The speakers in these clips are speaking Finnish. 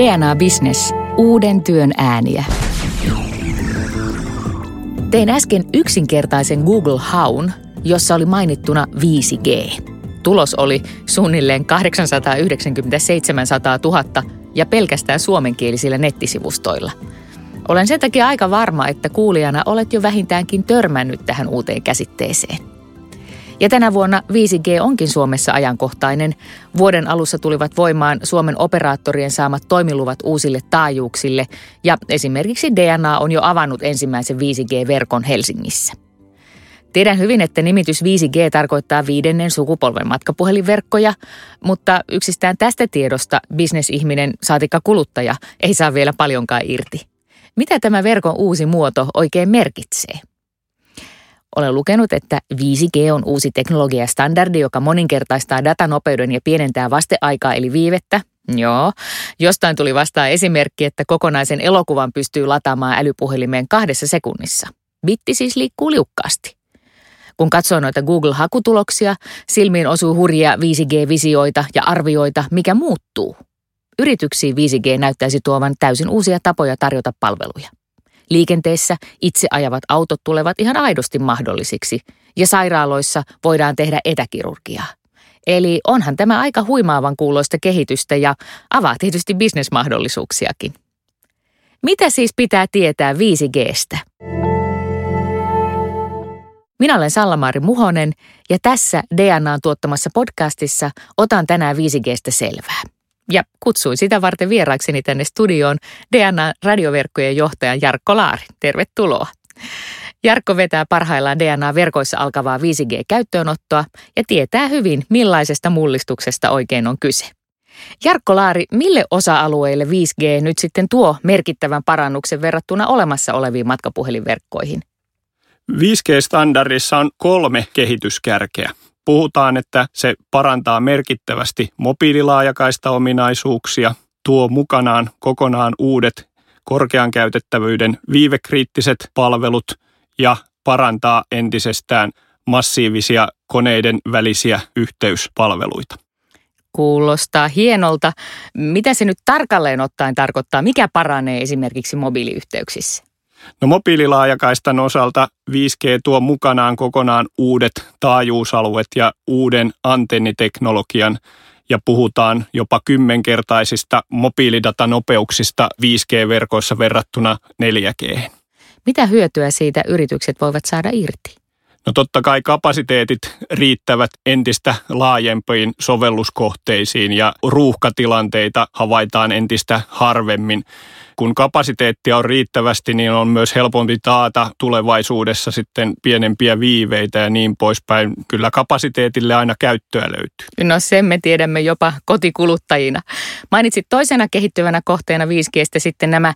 DNA Business. Uuden työn ääniä. Tein äsken yksinkertaisen Google Haun, jossa oli mainittuna 5G. Tulos oli suunnilleen 897 000 ja pelkästään suomenkielisillä nettisivustoilla. Olen sen takia aika varma, että kuulijana olet jo vähintäänkin törmännyt tähän uuteen käsitteeseen. Ja tänä vuonna 5G onkin Suomessa ajankohtainen. Vuoden alussa tulivat voimaan Suomen operaattorien saamat toimiluvat uusille taajuuksille ja esimerkiksi DNA on jo avannut ensimmäisen 5G-verkon Helsingissä. Tiedän hyvin, että nimitys 5G tarkoittaa viidennen sukupolven matkapuhelinverkkoja, mutta yksistään tästä tiedosta bisnesihminen, saatikka kuluttaja, ei saa vielä paljonkaan irti. Mitä tämä verkon uusi muoto oikein merkitsee? Olen lukenut, että 5G on uusi teknologia standardi, joka moninkertaistaa datanopeuden ja pienentää vasteaikaa eli viivettä. Joo, jostain tuli vastaan esimerkki, että kokonaisen elokuvan pystyy lataamaan älypuhelimeen kahdessa sekunnissa. Bitti siis liikkuu liukkaasti. Kun katsoo noita Google-hakutuloksia, silmiin osuu hurjia 5G-visioita ja arvioita, mikä muuttuu. Yrityksiin 5G näyttäisi tuovan täysin uusia tapoja tarjota palveluja. Liikenteessä itse ajavat autot tulevat ihan aidosti mahdollisiksi ja sairaaloissa voidaan tehdä etäkirurgiaa. Eli onhan tämä aika huimaavan kuuloista kehitystä ja avaa tietysti bisnesmahdollisuuksiakin. Mitä siis pitää tietää 5Gstä? Minä olen Sallamaari Muhonen ja tässä DNAn tuottamassa podcastissa otan tänään 5Gstä selvää. Ja kutsuin sitä varten vieraakseni tänne studioon DNA-radioverkkojen johtajan Jarkko Laari. Tervetuloa. Jarkko vetää parhaillaan DNA-verkoissa alkavaa 5G-käyttöönottoa ja tietää hyvin, millaisesta mullistuksesta oikein on kyse. Jarkko Laari, mille osa-alueille 5G nyt sitten tuo merkittävän parannuksen verrattuna olemassa oleviin matkapuhelinverkkoihin? 5G-standardissa on kolme kehityskärkeä. Puhutaan, että se parantaa merkittävästi mobiililaajakaista ominaisuuksia, tuo mukanaan kokonaan uudet korkean käytettävyyden viivekriittiset palvelut ja parantaa entisestään massiivisia koneiden välisiä yhteyspalveluita. Kuulostaa hienolta. Mitä se nyt tarkalleen ottaen tarkoittaa? Mikä paranee esimerkiksi mobiiliyhteyksissä? No mobiililaajakaistan osalta 5G tuo mukanaan kokonaan uudet taajuusalueet ja uuden antenniteknologian ja puhutaan jopa kymmenkertaisista mobiilidatanopeuksista 5G-verkoissa verrattuna 4G. Mitä hyötyä siitä yritykset voivat saada irti? No totta kai kapasiteetit riittävät entistä laajempiin sovelluskohteisiin ja ruuhkatilanteita havaitaan entistä harvemmin kun kapasiteettia on riittävästi, niin on myös helpompi taata tulevaisuudessa sitten pienempiä viiveitä ja niin poispäin. Kyllä kapasiteetille aina käyttöä löytyy. No sen me tiedämme jopa kotikuluttajina. Mainitsit toisena kehittyvänä kohteena 5G sitten nämä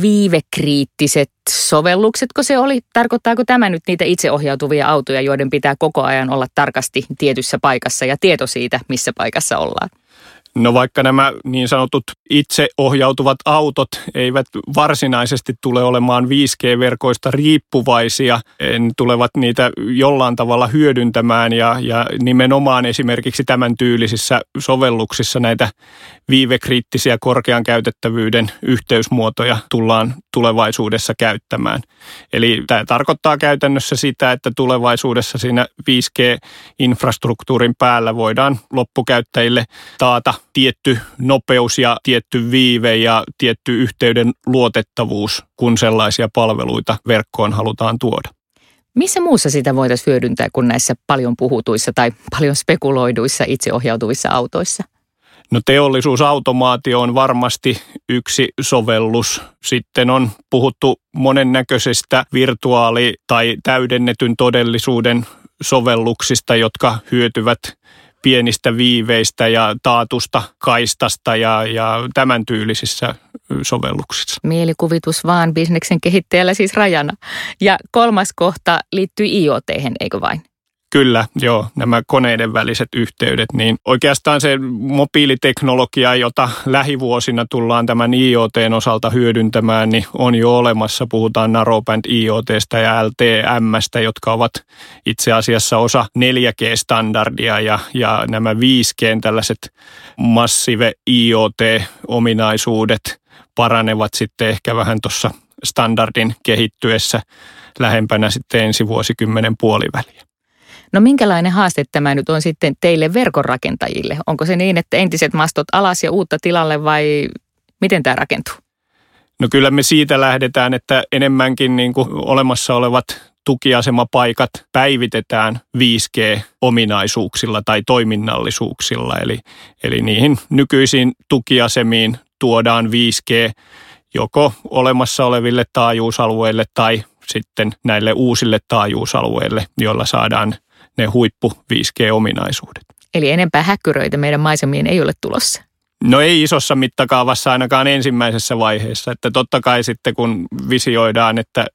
viivekriittiset sovellukset, kun se oli? Tarkoittaako tämä nyt niitä itseohjautuvia autoja, joiden pitää koko ajan olla tarkasti tietyssä paikassa ja tieto siitä, missä paikassa ollaan? No vaikka nämä niin sanotut itseohjautuvat autot eivät varsinaisesti tule olemaan 5G-verkoista riippuvaisia, en tulevat niitä jollain tavalla hyödyntämään ja, ja nimenomaan esimerkiksi tämän tyylisissä sovelluksissa näitä viivekriittisiä korkean käytettävyyden yhteysmuotoja tullaan tulevaisuudessa käyttämään. Eli tämä tarkoittaa käytännössä sitä, että tulevaisuudessa siinä 5G-infrastruktuurin päällä voidaan loppukäyttäjille taata tietty nopeus ja tietty viive ja tietty yhteyden luotettavuus, kun sellaisia palveluita verkkoon halutaan tuoda. Missä muussa sitä voitaisiin hyödyntää kuin näissä paljon puhutuissa tai paljon spekuloiduissa itseohjautuvissa autoissa? No teollisuusautomaatio on varmasti yksi sovellus. Sitten on puhuttu monennäköisestä virtuaali- tai täydennetyn todellisuuden sovelluksista, jotka hyötyvät pienistä viiveistä ja taatusta kaistasta ja, ja tämän tyylisissä sovelluksissa. Mielikuvitus vaan bisneksen kehittäjällä siis rajana. Ja kolmas kohta liittyy IoT, eikö vain? Kyllä, joo, nämä koneiden väliset yhteydet, niin oikeastaan se mobiiliteknologia, jota lähivuosina tullaan tämän IoTn osalta hyödyntämään, niin on jo olemassa. Puhutaan Narrowband IoTstä ja LTMstä, jotka ovat itse asiassa osa 4G-standardia ja, ja nämä 5G tällaiset massive IoT-ominaisuudet paranevat sitten ehkä vähän tuossa standardin kehittyessä lähempänä sitten ensi vuosikymmenen puoliväliä. No minkälainen haaste tämä nyt on sitten teille verkonrakentajille? Onko se niin, että entiset mastot alas ja uutta tilalle vai miten tämä rakentuu? No kyllä me siitä lähdetään, että enemmänkin niin kuin olemassa olevat tukiasemapaikat päivitetään 5G-ominaisuuksilla tai toiminnallisuuksilla. Eli, eli niihin nykyisiin tukiasemiin tuodaan 5G joko olemassa oleville taajuusalueille tai sitten näille uusille taajuusalueille, joilla saadaan ne huippu 5G-ominaisuudet. Eli enempää häkkyröitä meidän maisemiin ei ole tulossa. No ei isossa mittakaavassa ainakaan ensimmäisessä vaiheessa, että totta kai sitten kun visioidaan, että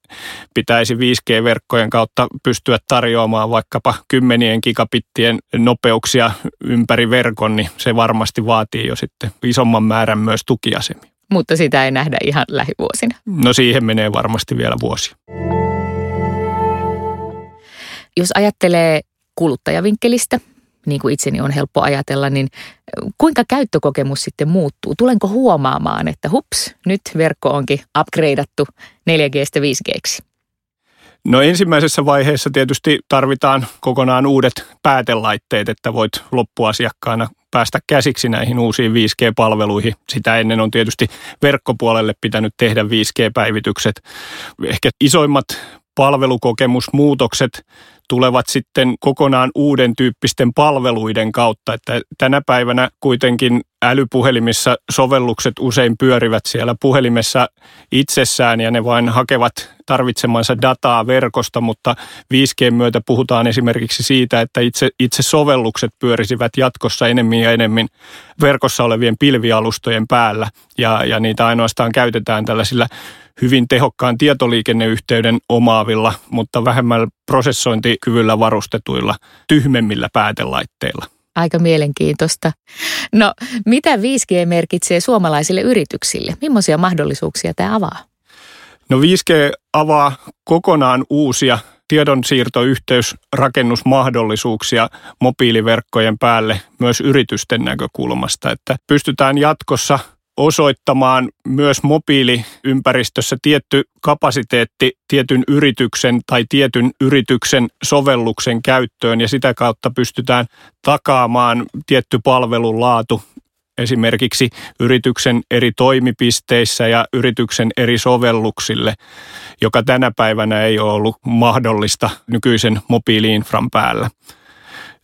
pitäisi 5G-verkkojen kautta pystyä tarjoamaan vaikkapa kymmenien gigabittien nopeuksia ympäri verkon, niin se varmasti vaatii jo sitten isomman määrän myös tukiasemia. Mutta sitä ei nähdä ihan lähivuosina. No siihen menee varmasti vielä vuosia. Jos ajattelee kuluttajavinkkelistä, niin kuin itseni on helppo ajatella, niin kuinka käyttökokemus sitten muuttuu? Tulenko huomaamaan, että hups, nyt verkko onkin upgradeattu 4Gstä 5Gksi? No ensimmäisessä vaiheessa tietysti tarvitaan kokonaan uudet päätelaitteet, että voit loppuasiakkaana päästä käsiksi näihin uusiin 5G-palveluihin. Sitä ennen on tietysti verkkopuolelle pitänyt tehdä 5G-päivitykset. Ehkä isoimmat palvelukokemusmuutokset tulevat sitten kokonaan uuden tyyppisten palveluiden kautta. Että tänä päivänä kuitenkin älypuhelimissa sovellukset usein pyörivät siellä puhelimessa itsessään ja ne vain hakevat tarvitsemansa dataa verkosta, mutta 5G myötä puhutaan esimerkiksi siitä, että itse, itse sovellukset pyörisivät jatkossa enemmän ja enemmän verkossa olevien pilvialustojen päällä ja, ja niitä ainoastaan käytetään tällaisilla hyvin tehokkaan tietoliikenneyhteyden omaavilla, mutta vähemmän prosessointikyvyllä varustetuilla tyhmemmillä päätelaitteilla. Aika mielenkiintoista. No, mitä 5G merkitsee suomalaisille yrityksille? Millaisia mahdollisuuksia tämä avaa? No 5G avaa kokonaan uusia tiedonsiirtoyhteysrakennusmahdollisuuksia mobiiliverkkojen päälle myös yritysten näkökulmasta, että pystytään jatkossa osoittamaan myös mobiiliympäristössä tietty kapasiteetti tietyn yrityksen tai tietyn yrityksen sovelluksen käyttöön ja sitä kautta pystytään takaamaan tietty palvelun laatu esimerkiksi yrityksen eri toimipisteissä ja yrityksen eri sovelluksille, joka tänä päivänä ei ole ollut mahdollista nykyisen mobiiliinfran päällä.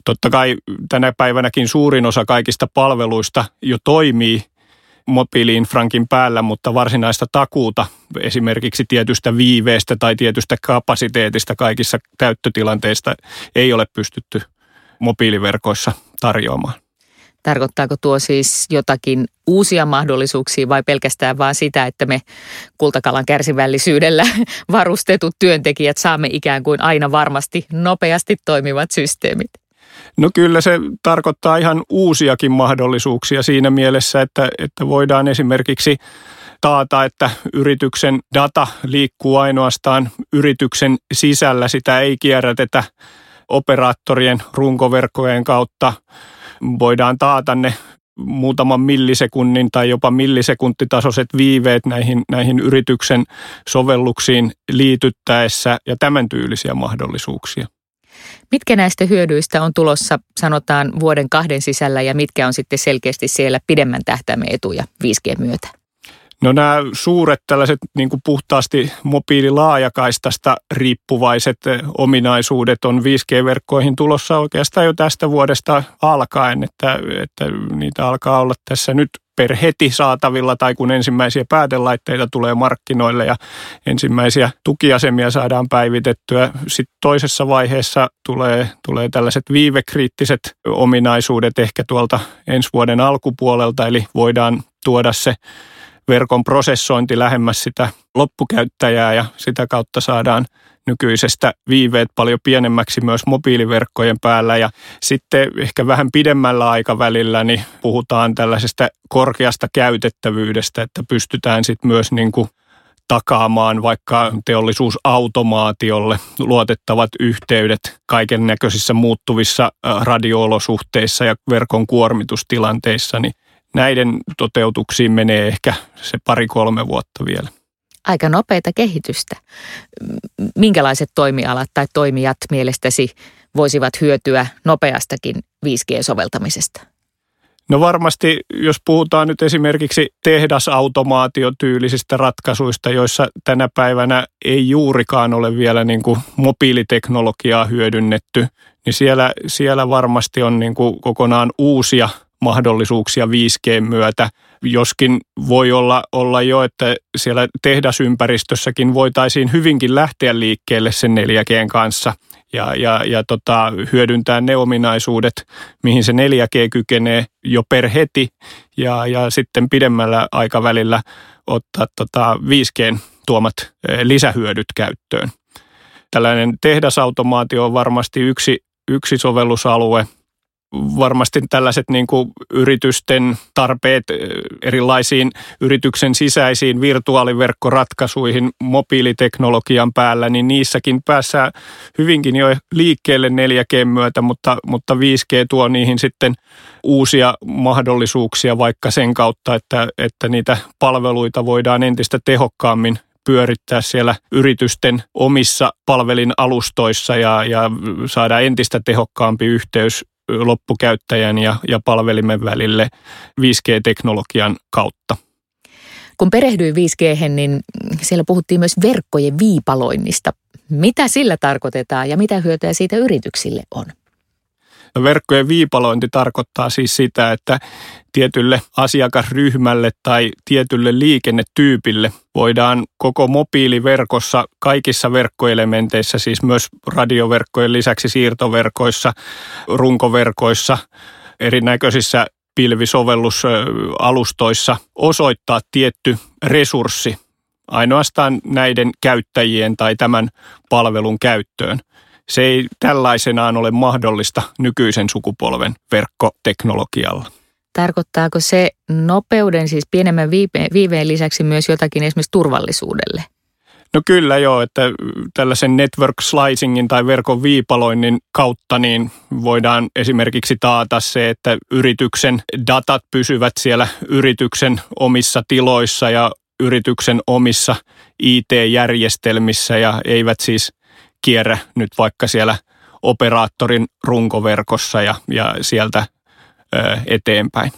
Totta kai tänä päivänäkin suurin osa kaikista palveluista jo toimii mobiiliinfrankin päällä, mutta varsinaista takuuta esimerkiksi tietystä viiveestä tai tietystä kapasiteetista kaikissa täyttötilanteista ei ole pystytty mobiiliverkoissa tarjoamaan. Tarkoittaako tuo siis jotakin uusia mahdollisuuksia vai pelkästään vaan sitä, että me kultakalan kärsivällisyydellä varustetut työntekijät saamme ikään kuin aina varmasti nopeasti toimivat systeemit? No kyllä se tarkoittaa ihan uusiakin mahdollisuuksia siinä mielessä, että, että voidaan esimerkiksi taata, että yrityksen data liikkuu ainoastaan yrityksen sisällä. Sitä ei kierrätetä operaattorien runkoverkkojen kautta. Voidaan taata ne muutaman millisekunnin tai jopa millisekuntitasoiset viiveet näihin, näihin yrityksen sovelluksiin liityttäessä ja tämän tyylisiä mahdollisuuksia. Mitkä näistä hyödyistä on tulossa, sanotaan, vuoden kahden sisällä ja mitkä on sitten selkeästi siellä pidemmän tähtäimen etuja 5G myötä? No nämä suuret tällaiset niin kuin puhtaasti mobiililaajakaistasta riippuvaiset ominaisuudet on 5G-verkkoihin tulossa oikeastaan jo tästä vuodesta alkaen, että, että niitä alkaa olla tässä nyt per heti saatavilla tai kun ensimmäisiä päätelaitteita tulee markkinoille ja ensimmäisiä tukiasemia saadaan päivitettyä. Sitten toisessa vaiheessa tulee, tulee tällaiset viivekriittiset ominaisuudet ehkä tuolta ensi vuoden alkupuolelta, eli voidaan tuoda se verkon prosessointi lähemmäs sitä loppukäyttäjää ja sitä kautta saadaan nykyisestä viiveet paljon pienemmäksi myös mobiiliverkkojen päällä. Ja sitten ehkä vähän pidemmällä aikavälillä niin puhutaan tällaisesta korkeasta käytettävyydestä, että pystytään sitten myös niin kuin takaamaan vaikka teollisuusautomaatiolle luotettavat yhteydet kaiken näköisissä muuttuvissa radioolosuhteissa ja verkon kuormitustilanteissa, niin näiden toteutuksiin menee ehkä se pari-kolme vuotta vielä. Aika nopeita kehitystä. Minkälaiset toimialat tai toimijat mielestäsi voisivat hyötyä nopeastakin 5G-soveltamisesta? No varmasti, jos puhutaan nyt esimerkiksi tehdasautomaatiotyylisistä ratkaisuista, joissa tänä päivänä ei juurikaan ole vielä niin kuin mobiiliteknologiaa hyödynnetty, niin siellä, siellä varmasti on niin kuin kokonaan uusia mahdollisuuksia 5G myötä. Joskin voi olla, olla jo, että siellä tehdasympäristössäkin voitaisiin hyvinkin lähteä liikkeelle sen 4G kanssa ja, ja, ja tota, hyödyntää ne ominaisuudet, mihin se 4G kykenee jo per heti ja, ja sitten pidemmällä aikavälillä ottaa tota 5G tuomat eh, lisähyödyt käyttöön. Tällainen tehdasautomaatio on varmasti yksi, yksi sovellusalue – varmasti tällaiset niin kuin yritysten tarpeet erilaisiin yrityksen sisäisiin virtuaaliverkkoratkaisuihin mobiiliteknologian päällä, niin niissäkin päässään hyvinkin jo liikkeelle 4G myötä, mutta, mutta 5G tuo niihin sitten uusia mahdollisuuksia vaikka sen kautta, että, että niitä palveluita voidaan entistä tehokkaammin pyörittää siellä yritysten omissa palvelin alustoissa ja, ja saada entistä tehokkaampi yhteys loppukäyttäjän ja, ja palvelimen välille 5G-teknologian kautta. Kun perehdyin 5G, niin siellä puhuttiin myös verkkojen viipaloinnista. Mitä sillä tarkoitetaan ja mitä hyötyä siitä yrityksille on? Verkkojen viipalointi tarkoittaa siis sitä, että tietylle asiakasryhmälle tai tietylle liikennetyypille voidaan koko mobiiliverkossa kaikissa verkkoelementeissä, siis myös radioverkkojen lisäksi siirtoverkoissa, runkoverkoissa, erinäköisissä pilvisovellusalustoissa osoittaa tietty resurssi ainoastaan näiden käyttäjien tai tämän palvelun käyttöön. Se ei tällaisenaan ole mahdollista nykyisen sukupolven verkkoteknologialla. Tarkoittaako se nopeuden, siis pienemmän viiveen lisäksi myös jotakin esimerkiksi turvallisuudelle? No kyllä joo, että tällaisen network slicingin tai verkon viipaloinnin kautta niin voidaan esimerkiksi taata se, että yrityksen datat pysyvät siellä yrityksen omissa tiloissa ja yrityksen omissa IT-järjestelmissä ja eivät siis kierrä nyt vaikka siellä operaattorin runkoverkossa ja, ja sieltä ö, eteenpäin.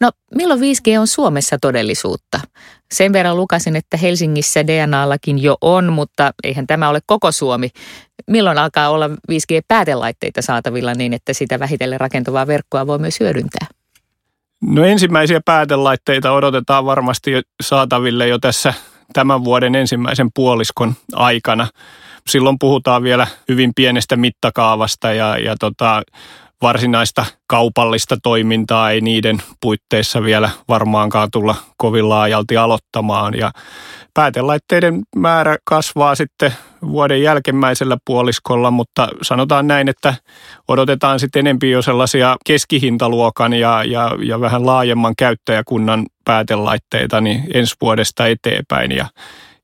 No milloin 5G on Suomessa todellisuutta? Sen verran lukasin, että Helsingissä DNAllakin jo on, mutta eihän tämä ole koko Suomi. Milloin alkaa olla 5G-päätelaitteita saatavilla niin, että sitä vähitellen rakentavaa verkkoa voi myös hyödyntää? No ensimmäisiä päätelaitteita odotetaan varmasti saataville jo tässä tämän vuoden ensimmäisen puoliskon aikana. Silloin puhutaan vielä hyvin pienestä mittakaavasta ja, ja tota, varsinaista kaupallista toimintaa ei niiden puitteissa vielä varmaankaan tulla kovin laajalti aloittamaan. Ja päätelaitteiden määrä kasvaa sitten vuoden jälkimmäisellä puoliskolla, mutta sanotaan näin, että odotetaan sitten enempi jo sellaisia keskihintaluokan ja, ja, ja vähän laajemman käyttäjäkunnan päätelaitteita niin ensi vuodesta eteenpäin. Ja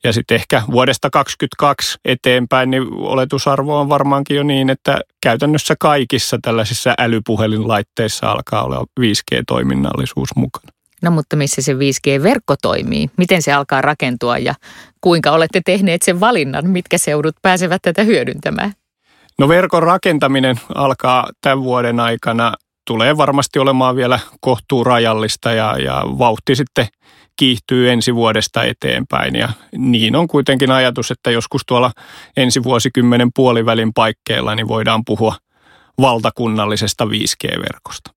ja sitten ehkä vuodesta 2022 eteenpäin, niin oletusarvo on varmaankin jo niin, että käytännössä kaikissa tällaisissa älypuhelinlaitteissa alkaa olla 5G-toiminnallisuus mukana. No mutta missä se 5G-verkko toimii? Miten se alkaa rakentua ja kuinka olette tehneet sen valinnan? Mitkä seudut pääsevät tätä hyödyntämään? No verkon rakentaminen alkaa tämän vuoden aikana. Tulee varmasti olemaan vielä kohtuu rajallista ja, ja vauhti sitten kiihtyy ensi vuodesta eteenpäin. Ja niin on kuitenkin ajatus, että joskus tuolla ensi vuosikymmenen puolivälin paikkeilla niin voidaan puhua valtakunnallisesta 5G-verkosta.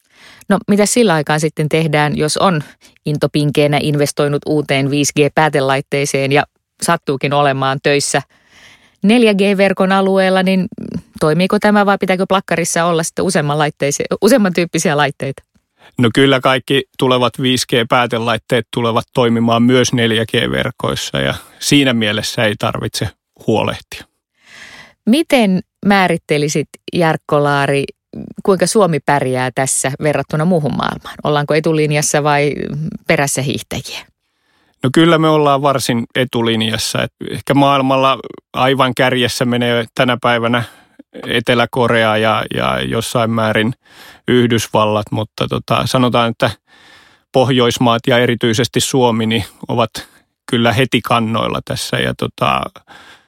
No mitä sillä aikaa sitten tehdään, jos on intopinkeenä investoinut uuteen 5G-päätelaitteeseen ja sattuukin olemaan töissä 4G-verkon alueella, niin toimiiko tämä vai pitääkö plakkarissa olla sitten useamman, useamman tyyppisiä laitteita? No kyllä kaikki tulevat 5G-päätelaitteet tulevat toimimaan myös 4G-verkoissa ja siinä mielessä ei tarvitse huolehtia. Miten määrittelisit Jarkko Laari, kuinka Suomi pärjää tässä verrattuna muuhun maailmaan? Ollaanko etulinjassa vai perässä hiihtäjiä? No kyllä me ollaan varsin etulinjassa. Ehkä maailmalla aivan kärjessä menee tänä päivänä Etelä-Korea ja, ja jossain määrin Yhdysvallat, mutta tota, sanotaan, että Pohjoismaat ja erityisesti Suomi niin ovat kyllä heti kannoilla tässä ja tota,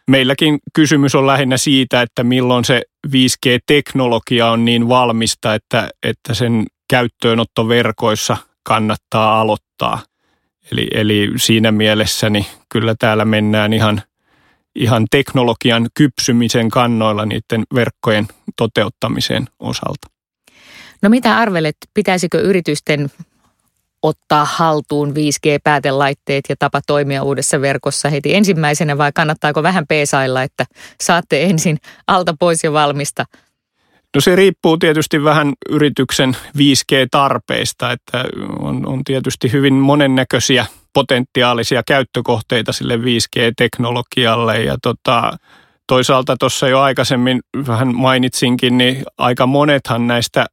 meilläkin kysymys on lähinnä siitä, että milloin se 5G-teknologia on niin valmista, että, että sen käyttöönotto verkoissa kannattaa aloittaa. Eli, eli siinä mielessä niin kyllä täällä mennään ihan, ihan teknologian kypsymisen kannoilla niiden verkkojen toteuttamisen osalta. No mitä arvelet, pitäisikö yritysten ottaa haltuun 5G-päätelaitteet ja tapa toimia uudessa verkossa heti ensimmäisenä vai kannattaako vähän peesailla, että saatte ensin alta pois ja valmista? No se riippuu tietysti vähän yrityksen 5G-tarpeista, että on, on tietysti hyvin monennäköisiä potentiaalisia käyttökohteita sille 5G-teknologialle ja tota, toisaalta tuossa jo aikaisemmin vähän mainitsinkin, niin aika monethan näistä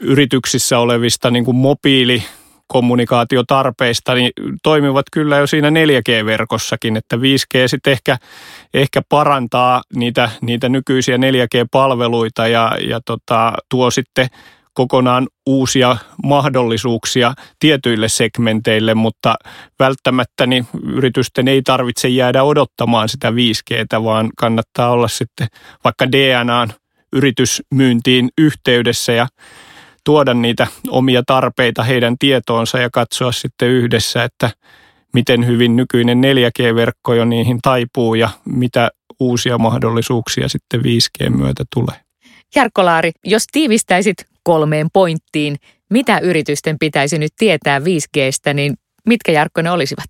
yrityksissä olevista niin kuin mobiili kommunikaatiotarpeista, niin toimivat kyllä jo siinä 4G-verkossakin, että 5G sitten ehkä, ehkä parantaa niitä, niitä nykyisiä 4G-palveluita ja, ja tota, tuo sitten kokonaan uusia mahdollisuuksia tietyille segmenteille, mutta välttämättä niin yritysten ei tarvitse jäädä odottamaan sitä 5Gtä, vaan kannattaa olla sitten vaikka DNAn yritysmyyntiin yhteydessä ja tuoda niitä omia tarpeita heidän tietoonsa ja katsoa sitten yhdessä, että miten hyvin nykyinen 4G-verkko jo niihin taipuu ja mitä uusia mahdollisuuksia sitten 5G myötä tulee. Jarkko Laari, jos tiivistäisit kolmeen pointtiin, mitä yritysten pitäisi nyt tietää 5Gstä, niin mitkä Jarkko ne olisivat?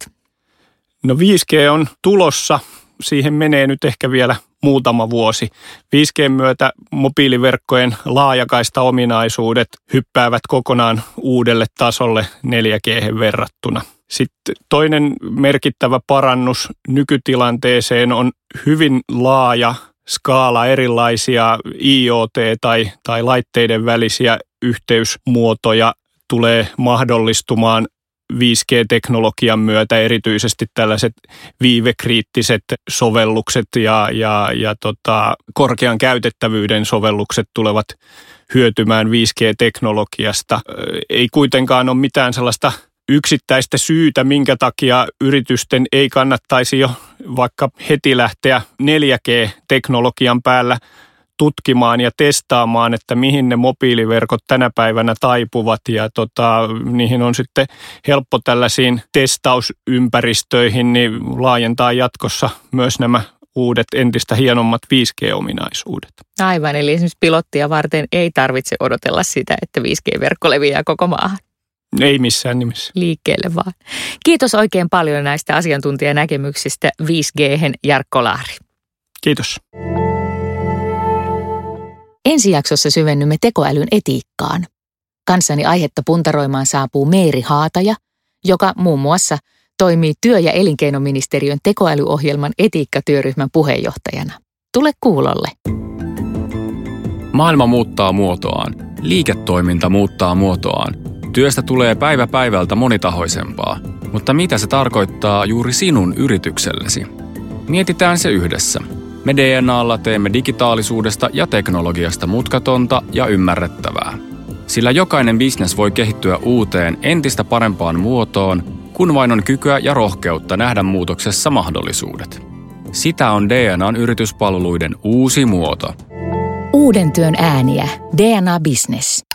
No 5G on tulossa. Siihen menee nyt ehkä vielä muutama vuosi. 5G myötä mobiiliverkkojen laajakaista ominaisuudet hyppäävät kokonaan uudelle tasolle 4G verrattuna. Sitten toinen merkittävä parannus nykytilanteeseen on hyvin laaja skaala erilaisia IoT- tai, tai laitteiden välisiä yhteysmuotoja tulee mahdollistumaan 5G-teknologian myötä erityisesti tällaiset viivekriittiset sovellukset ja, ja, ja tota, korkean käytettävyyden sovellukset tulevat hyötymään 5G-teknologiasta. Ei kuitenkaan ole mitään sellaista yksittäistä syytä, minkä takia yritysten ei kannattaisi jo vaikka heti lähteä 4G-teknologian päällä tutkimaan ja testaamaan, että mihin ne mobiiliverkot tänä päivänä taipuvat ja tota, niihin on sitten helppo tällaisiin testausympäristöihin niin laajentaa jatkossa myös nämä uudet entistä hienommat 5G-ominaisuudet. Aivan, eli esimerkiksi pilottia varten ei tarvitse odotella sitä, että 5G-verkko leviää koko maahan. Ei missään nimessä. Liikkeelle vaan. Kiitos oikein paljon näistä asiantuntijanäkemyksistä 5G-hen Jarkko Lahri. Kiitos. Ensi jaksossa syvennymme tekoälyn etiikkaan. Kanssani aihetta puntaroimaan saapuu Meeri Haataja, joka muun muassa toimii työ- ja elinkeinoministeriön tekoälyohjelman etiikkatyöryhmän puheenjohtajana. Tule kuulolle. Maailma muuttaa muotoaan. Liiketoiminta muuttaa muotoaan. Työstä tulee päivä päivältä monitahoisempaa. Mutta mitä se tarkoittaa juuri sinun yrityksellesi? Mietitään se yhdessä – me DNAlla teemme digitaalisuudesta ja teknologiasta mutkatonta ja ymmärrettävää. Sillä jokainen bisnes voi kehittyä uuteen entistä parempaan muotoon, kun vain on kykyä ja rohkeutta nähdä muutoksessa mahdollisuudet. Sitä on DNAn yrityspalveluiden uusi muoto. Uuden työn ääniä. DNA Business.